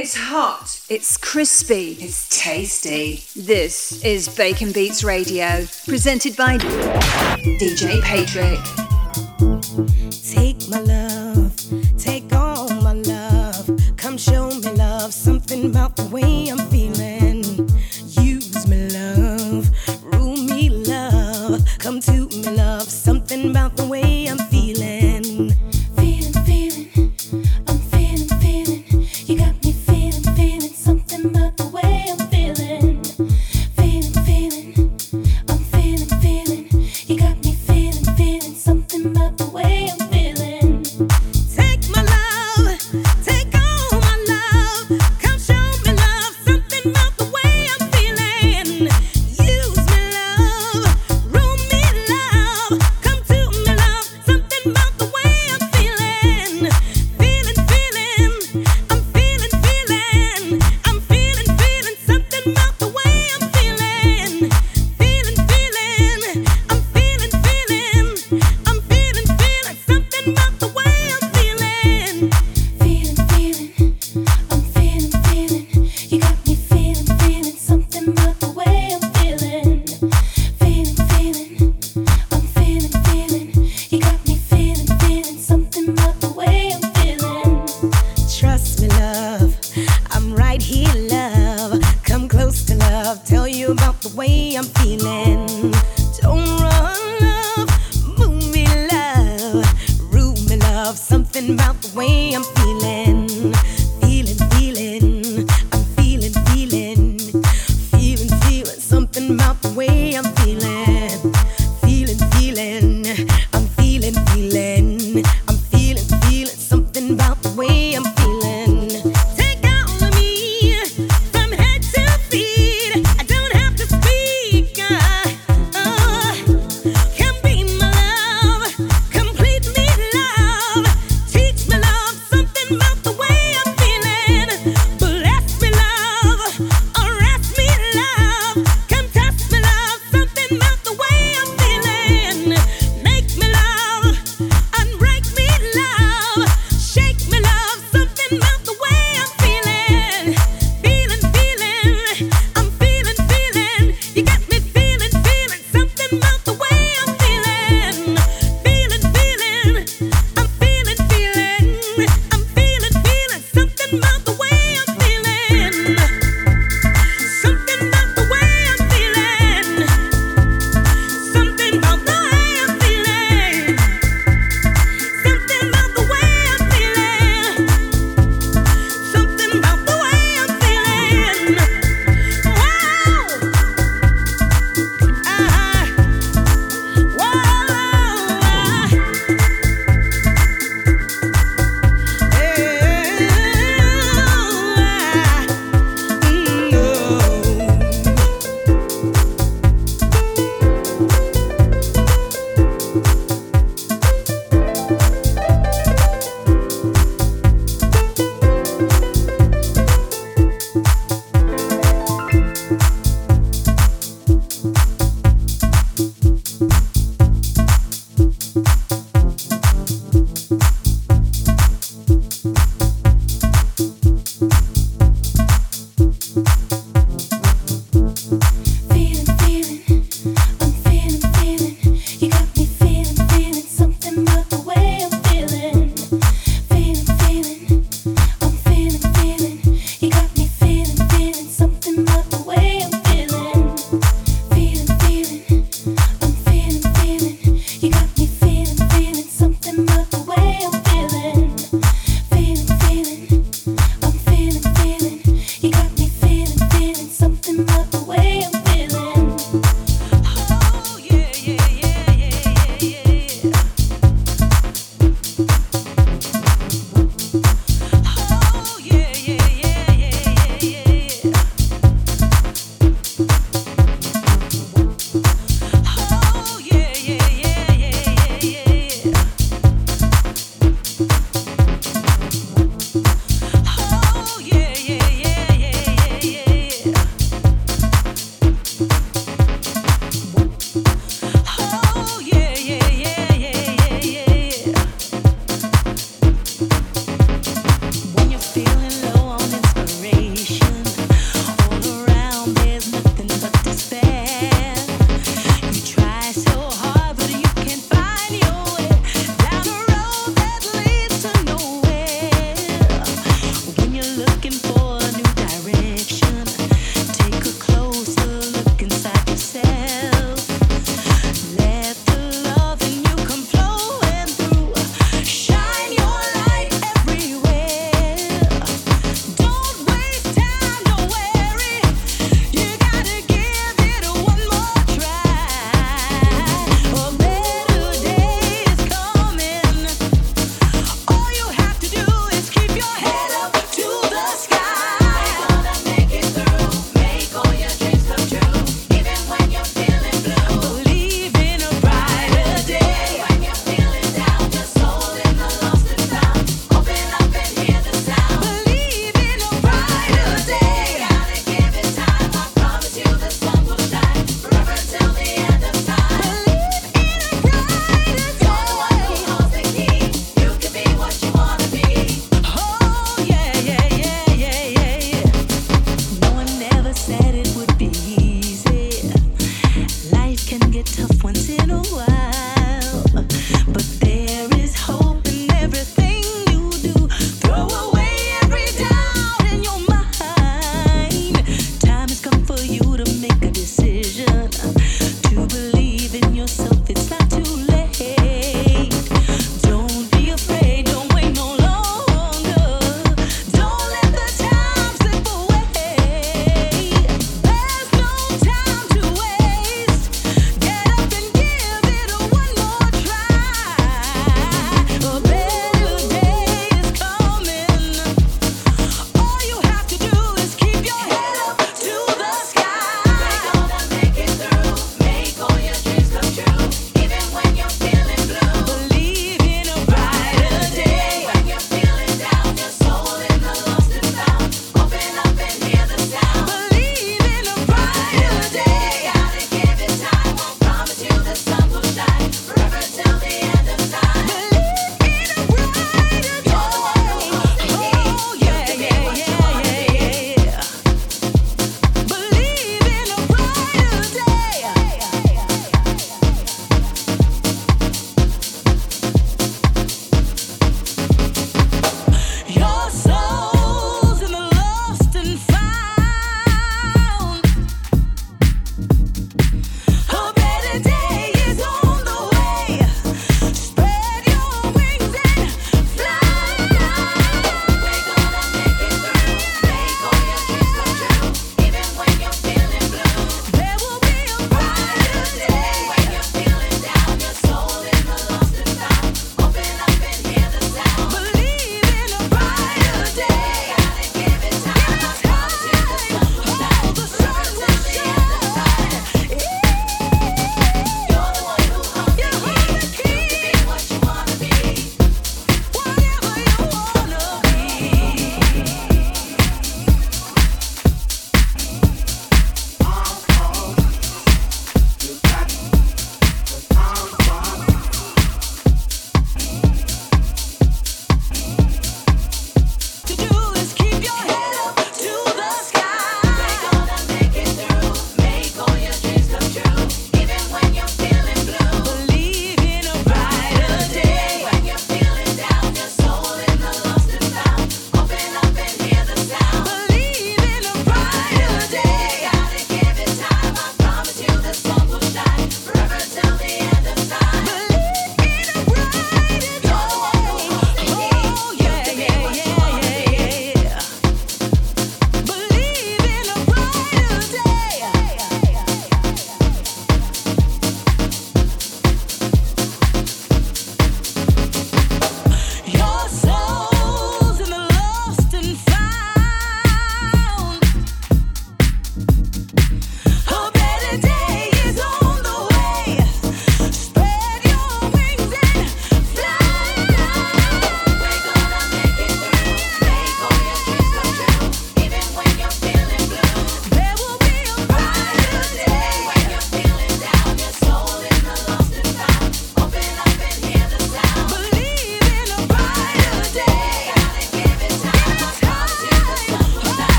It's hot, it's crispy, it's tasty. This is Bacon Beats Radio, presented by DJ Paytric. Take my love.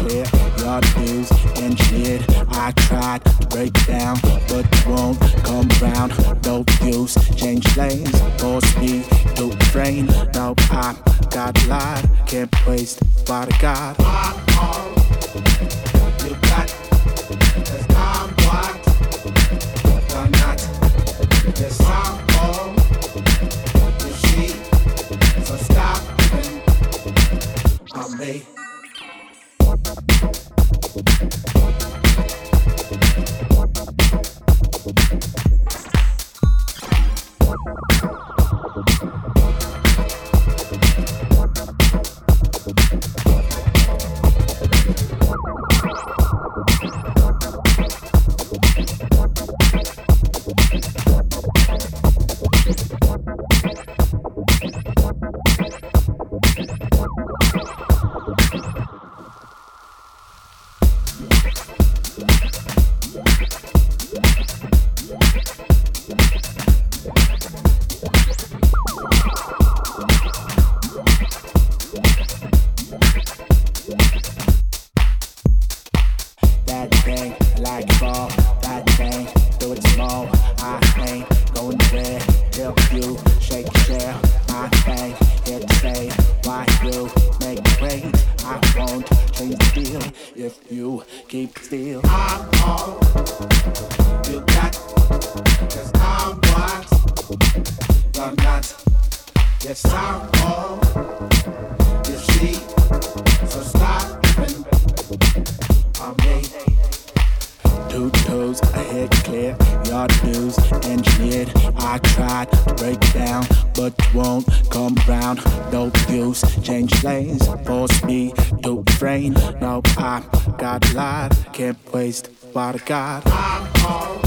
Your views engineered. I tried to break down, but won't come round. No views, change lanes, for speed to train. No, I got lied, can't waste got. I'm all you got, I'm what I'm not. I'm all you see, so stop me. Clear, your news engineered. I tried to break down, but won't come round. No views, change lanes, force me to refrain. No, I got lot, can't waste what I got. I'm all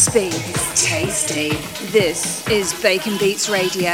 It's tasty. This is Bacon Beats Radio.